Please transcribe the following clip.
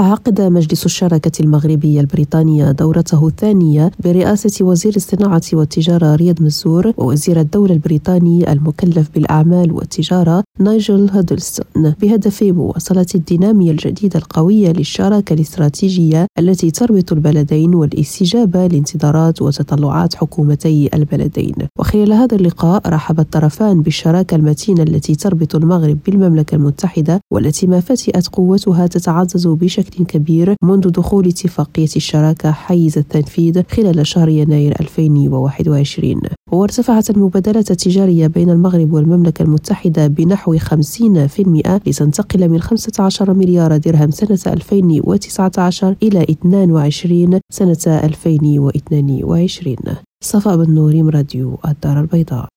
عقد مجلس الشراكة المغربية البريطانية دورته الثانية برئاسة وزير الصناعة والتجارة رياض مزور ووزير الدولة البريطاني المكلف بالأعمال والتجارة نايجل هادلستون بهدف مواصلة الدينامية الجديدة القوية للشراكة الاستراتيجية التي تربط البلدين والاستجابة لانتظارات وتطلعات حكومتي البلدين. وخلال هذا اللقاء رحب الطرفان بالشراكة المتينة التي تربط المغرب بالمملكة المتحدة والتي ما فتئت قوتها تتعزز بشكل بشكل كبير منذ دخول اتفاقية الشراكة حيز التنفيذ خلال شهر يناير 2021 وارتفعت المبادلات التجارية بين المغرب والمملكة المتحدة بنحو 50% لتنتقل من 15 مليار درهم سنة 2019 إلى 22 سنة 2022 صفاء بن نوريم راديو الدار البيضاء.